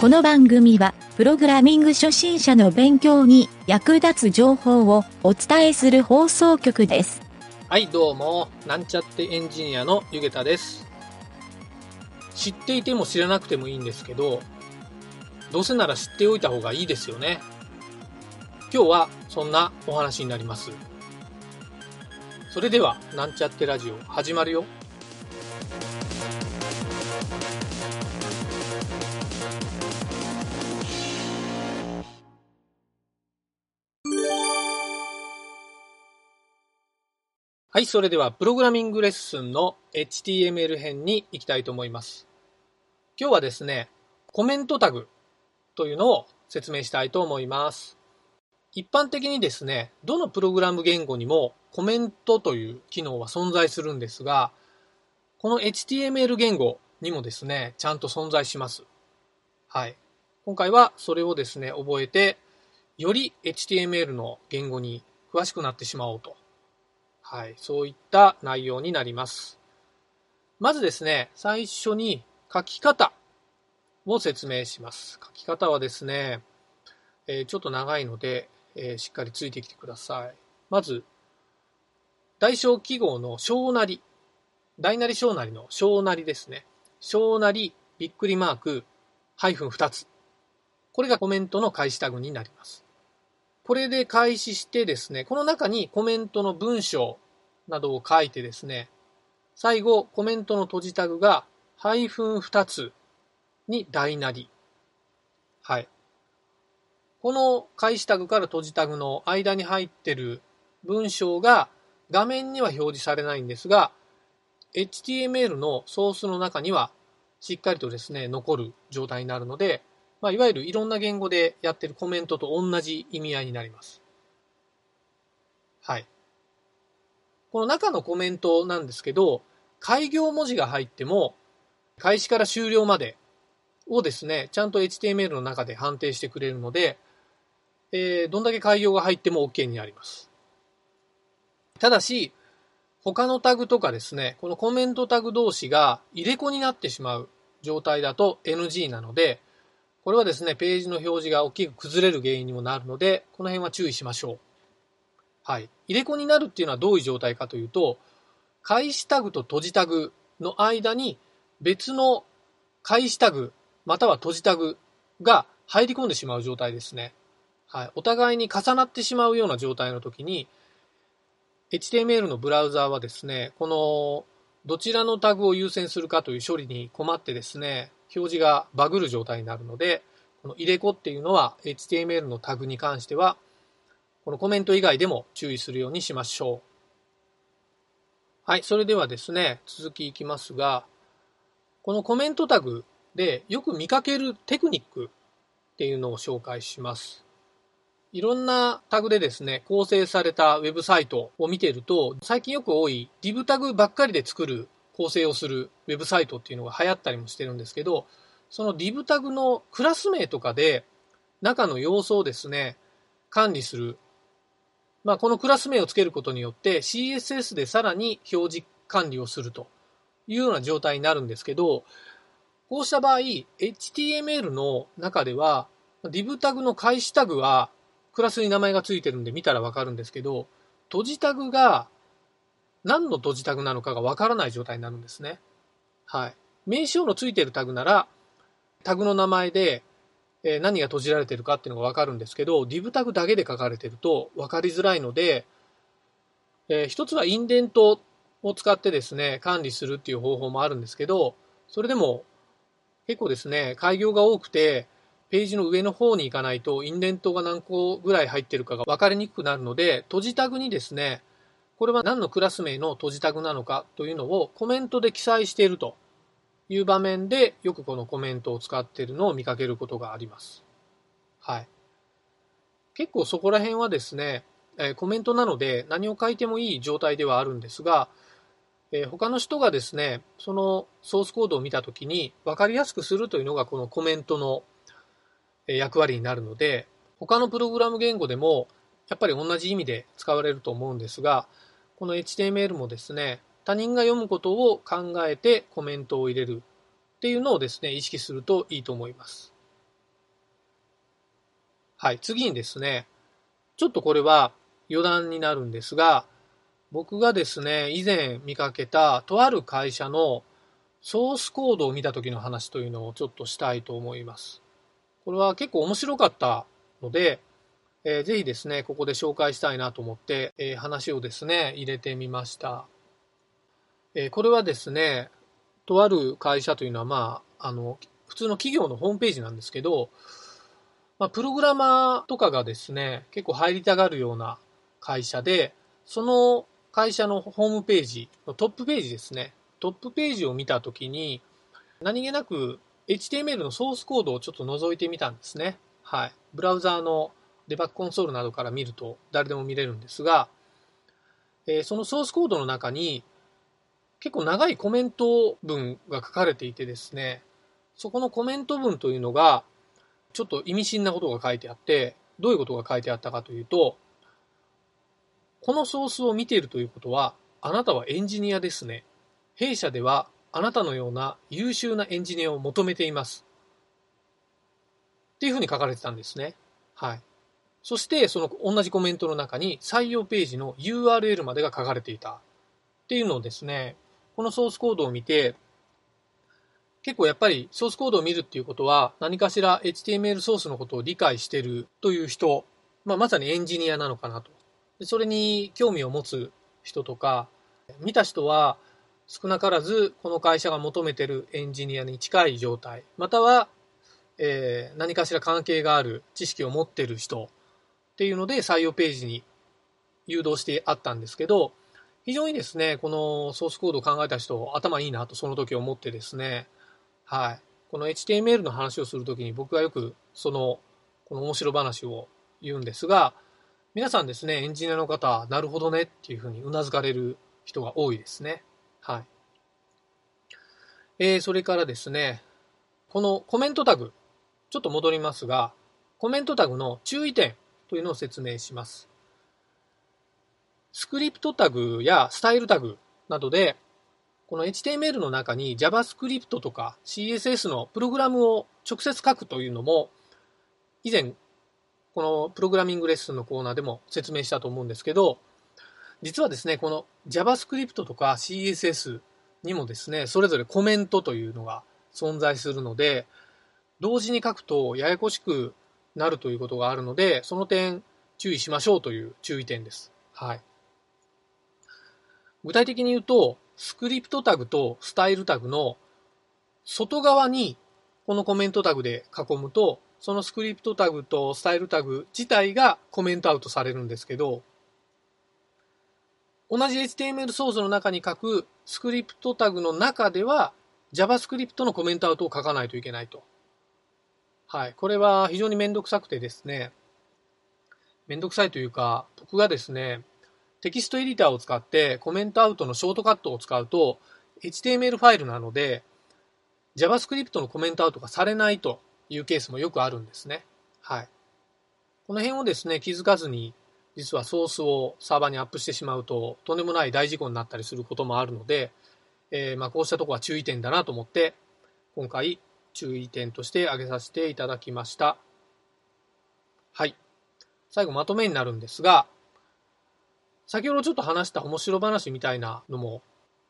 この番組は、プログラミング初心者の勉強に役立つ情報をお伝えする放送局です。はい、どうも、なんちゃってエンジニアのゆげたです。知っていても知らなくてもいいんですけど、どうせなら知っておいた方がいいですよね。今日はそんなお話になります。それでは、なんちゃってラジオ始まるよ。はい、それではプログラミングレッスンの HTML 編に行きたいと思います。今日はですね、コメントタグというのを説明したいと思います。一般的にですね、どのプログラム言語にもコメントという機能は存在するんですが、この HTML 言語にもですね、ちゃんと存在します。はい。今回はそれをですね、覚えて、より HTML の言語に詳しくなってしまおうとはい、そういった内容になります。まずですね、最初に書き方を説明します。書き方はですね、えーちょっと長いので、えーしっかりついてきてください。まず、大小記号の小なり、大なり小なりの小なりですね。小なり、びっくりマーク、ハイフン2つ。これがコメントの開始タグになります。これで開始してですね、この中にコメントの文章などを書いてですね、最後コメントの閉じタグがハイフン2つに大なり。はい。この開始タグから閉じタグの間に入ってる文章が画面には表示されないんですが、HTML のソースの中にはしっかりとですね、残る状態になるので、まあ、いわゆるいろんな言語でやってるコメントと同じ意味合いになります。はい。この中のコメントなんですけど、開業文字が入っても、開始から終了までをですね、ちゃんと HTML の中で判定してくれるので、えーどんだけ開業が入っても OK になります。ただし、他のタグとかですね、このコメントタグ同士が入れ子になってしまう状態だと NG なので、これはですね、ページの表示が大きく崩れる原因にもなるので、この辺は注意しましょう。はい。入れ子になるっていうのはどういう状態かというと、開始タグと閉じタグの間に別の開始タグまたは閉じタグが入り込んでしまう状態ですね。はい。お互いに重なってしまうような状態の時に、HTML のブラウザーはですね、このどちらのタグを優先するかという処理に困ってですね、表示がバグる状態になるので、この入れ子っていうのは HTML のタグに関しては、このコメント以外でも注意するようにしましょう。はい、それではですね、続きいきますが、このコメントタグでよく見かけるテクニックっていうのを紹介します。いろんなタグでですね、構成されたウェブサイトを見ていると、最近よく多い div タグばっかりで作る構成をするウェブサイトっていうのが流行ったりもしてるんですけど、その div タグのクラス名とかで中の要素をですね、管理する。まあ、このクラス名をつけることによって CSS でさらに表示管理をするというような状態になるんですけど、こうした場合、HTML の中では div タグの開始タグはクラスに名前がついてるんで見たらわかるんですけど、閉じタグが何の閉じタグなのかがわからない状態になるんですね。はい。名称のついてるタグなら、タグの名前で、えー何が閉じられてるかっていうのがわかるんですけど、div タグだけで書かれてるとわかりづらいので、えー一つはインデントを使ってですね、管理するっていう方法もあるんですけど、それでも結構ですね、開業が多くて、ページの上の方に行かないと、インデントが何個ぐらい入ってるかが分かりにくくなるので、閉じタグにですね、これは何のクラス名の閉じタグなのかというのをコメントで記載しているという場面で、よくこのコメントを使っているのを見かけることがあります。はい。結構そこら辺はですね、えコメントなので何を書いてもいい状態ではあるんですが、え他の人がですね、そのソースコードを見たときに分かりやすくするというのがこのコメントの役割になるので、他のプログラム言語でもやっぱり同じ意味で使われると思うんですが、この HTML もですね、他人が読むことを考えてコメントを入れるっていうのをですね、意識するといいと思います。はい、次にですね、ちょっとこれは余談になるんですが、僕がですね、以前見かけたとある会社のソースコードを見た時の話というのをちょっとしたいと思います。これは結構面白かったので、えー、ぜひですね、ここで紹介したいなと思って、えー、話をですね、入れてみました。えー、これはですね、とある会社というのは、まあ、あの、普通の企業のホームページなんですけど、まあ、プログラマーとかがですね、結構入りたがるような会社で、その会社のホームページトップページですね、トップページを見たときに、何気なく HTML のソースコードをちょっと覗いてみたんですね。はい。ブラウザーのデバッグコンソールなどから見ると誰でも見れるんですが、えー、そのソースコードの中に結構長いコメント文が書かれていてですね、そこのコメント文というのがちょっと意味深なことが書いてあって、どういうことが書いてあったかというと、このソースを見ているということは、あなたはエンジニアですね。弊社ではあなたのような優秀なエンジニアを求めています。っていうふうに書かれてたんですね。はい。そして、その同じコメントの中に採用ページの URL までが書かれていたっていうのをですね、このソースコードを見て、結構やっぱりソースコードを見るっていうことは何かしら HTML ソースのことを理解してるという人、まあ、まさにエンジニアなのかなと。でそれに興味を持つ人とか、見た人は少なからずこの会社が求めてるエンジニアに近い状態、または、えー、何かしら関係がある知識を持ってる人っていうので採用ページに誘導してあったんですけど、非常にですね、このソースコードを考えた人、頭いいなとその時思ってですね、はい。この HTML の話をするときに僕がよくその、この面白話を言うんですが、皆さんですね、エンジニアの方、なるほどねっていうふうに頷かれる人が多いですね。はい。えー、それからですね、このコメントタグ、ちょっと戻りますが、コメントタグの注意点というのを説明します。スクリプトタグやスタイルタグなどで、この HTML の中に JavaScript とか CSS のプログラムを直接書くというのも、以前、このプログラミングレッスンのコーナーでも説明したと思うんですけど、実はですね、この JavaScript とか CSS にもですね、それぞれコメントというのが存在するので、同時に書くとややこしくなるということがあるので、その点注意しましょうという注意点です。はい。具体的に言うと、スクリプトタグとスタイルタグの外側にこのコメントタグで囲むと、そのスクリプトタグとスタイルタグ自体がコメントアウトされるんですけど、同じ HTML ソースの中に書くスクリプトタグの中では JavaScript のコメントアウトを書かないといけないと。はい。これは非常にめんどくさくてですね、めんどくさいというか、僕がですね、テキストエディターを使ってコメントアウトのショートカットを使うと、HTML ファイルなので、JavaScript のコメントアウトがされないというケースもよくあるんですね。はい。この辺をですね、気づかずに、実はソースをサーバーにアップしてしまうと、とんでもない大事故になったりすることもあるので、えー、まあこうしたところは注意点だなと思って、今回注意点として挙げさせていただきました。はい。最後まとめになるんですが、先ほどちょっと話した面白話みたいなのも、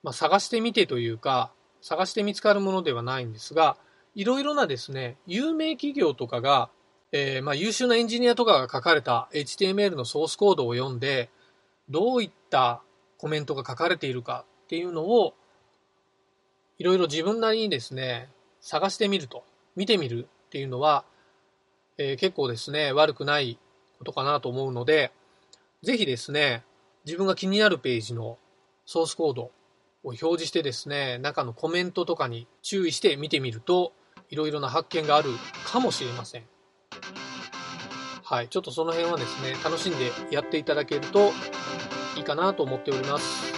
まあ、探してみてというか、探して見つかるものではないんですが、いろいろなですね、有名企業とかが、えー、まあ優秀なエンジニアとかが書かれた HTML のソースコードを読んで、どういったコメントが書かれているかっていうのを、いろいろ自分なりにですね、探してみると、見てみるっていうのは、えー、結構ですね、悪くないことかなと思うので、ぜひですね、自分が気になるページのソースコードを表示してですね、中のコメントとかに注意して見てみると、いろいろな発見があるかもしれません。はい、ちょっとその辺はですね、楽しんでやっていただけるといいかなと思っております。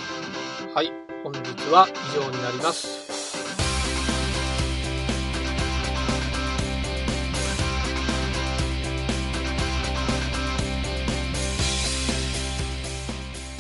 はい、本日は以上になります。